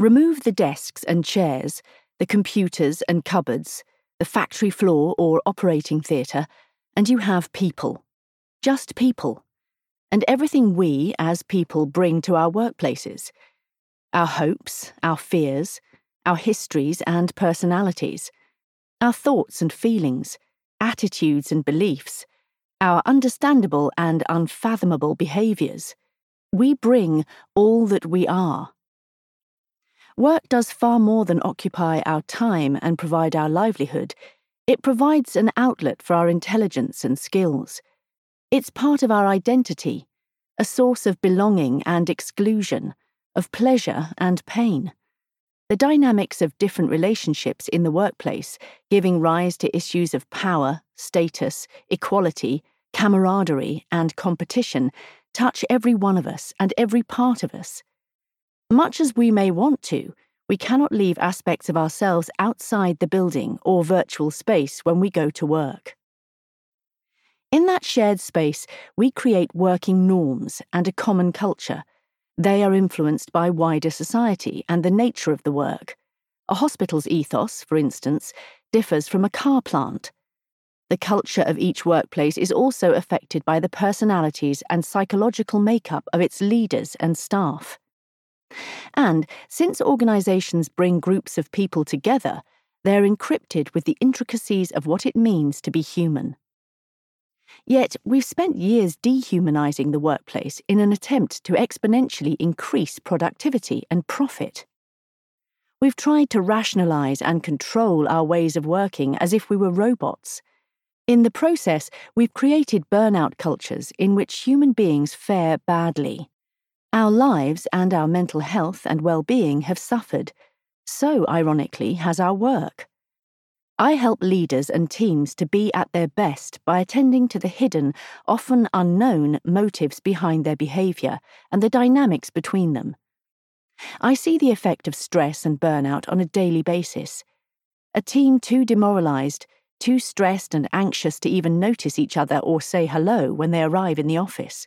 Remove the desks and chairs, the computers and cupboards, the factory floor or operating theatre, and you have people. Just people. And everything we, as people, bring to our workplaces our hopes, our fears, our histories and personalities, our thoughts and feelings, attitudes and beliefs, our understandable and unfathomable behaviours. We bring all that we are. Work does far more than occupy our time and provide our livelihood. It provides an outlet for our intelligence and skills. It's part of our identity, a source of belonging and exclusion, of pleasure and pain. The dynamics of different relationships in the workplace, giving rise to issues of power, status, equality, camaraderie, and competition, touch every one of us and every part of us. Much as we may want to, we cannot leave aspects of ourselves outside the building or virtual space when we go to work. In that shared space, we create working norms and a common culture. They are influenced by wider society and the nature of the work. A hospital's ethos, for instance, differs from a car plant. The culture of each workplace is also affected by the personalities and psychological makeup of its leaders and staff. And since organisations bring groups of people together, they're encrypted with the intricacies of what it means to be human. Yet, we've spent years dehumanising the workplace in an attempt to exponentially increase productivity and profit. We've tried to rationalise and control our ways of working as if we were robots in the process, we've created burnout cultures in which human beings fare badly. Our lives and our mental health and well being have suffered. So, ironically, has our work. I help leaders and teams to be at their best by attending to the hidden, often unknown motives behind their behaviour and the dynamics between them. I see the effect of stress and burnout on a daily basis. A team too demoralised too stressed and anxious to even notice each other or say hello when they arrive in the office.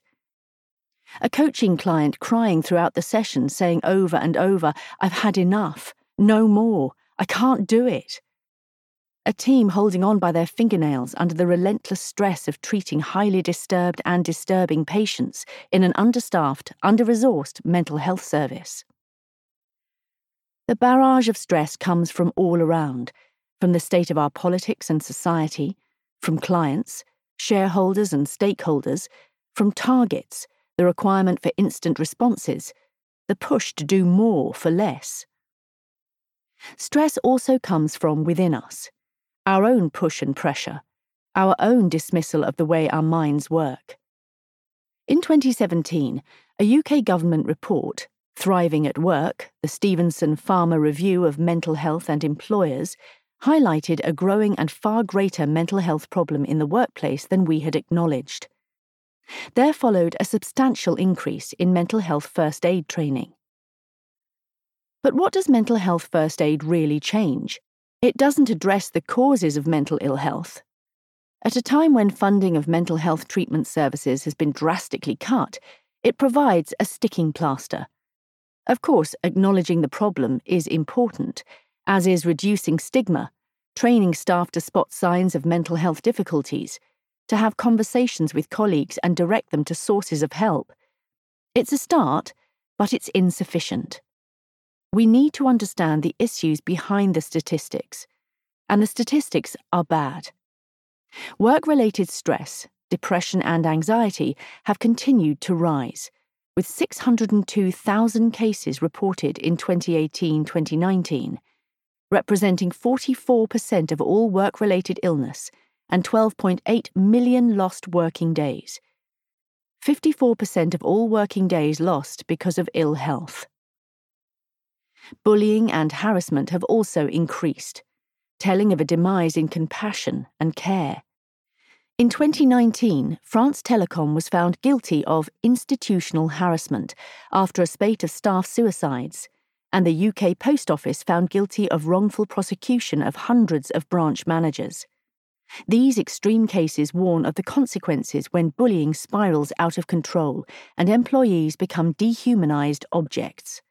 A coaching client crying throughout the session, saying over and over, I've had enough, no more, I can't do it. A team holding on by their fingernails under the relentless stress of treating highly disturbed and disturbing patients in an understaffed, under resourced mental health service. The barrage of stress comes from all around from the state of our politics and society, from clients, shareholders and stakeholders, from targets, the requirement for instant responses, the push to do more for less. Stress also comes from within us, our own push and pressure, our own dismissal of the way our minds work. In 2017, a UK government report, Thriving at Work, the Stevenson Farmer Review of Mental Health and Employers, highlighted a growing and far greater mental health problem in the workplace than we had acknowledged. There followed a substantial increase in mental health first aid training. But what does mental health first aid really change? It doesn't address the causes of mental ill health. At a time when funding of mental health treatment services has been drastically cut, it provides a sticking plaster. Of course, acknowledging the problem is important, as is reducing stigma, training staff to spot signs of mental health difficulties, to have conversations with colleagues and direct them to sources of help. It's a start, but it's insufficient. We need to understand the issues behind the statistics, and the statistics are bad. Work related stress, depression, and anxiety have continued to rise, with 602,000 cases reported in 2018 2019 representing 44% of all work related illness and 12.8 million lost working days. 54% of all working days lost because of ill health. Bullying and harassment have also increased, telling of a demise in compassion and care. In 2019, France Telecom was found guilty of institutional harassment after a spate of staff suicides and the UK Post Office found guilty of wrongful prosecution of hundreds of branch managers. These extreme cases warn of the consequences when bullying spirals out of control and employees become dehumanised objects.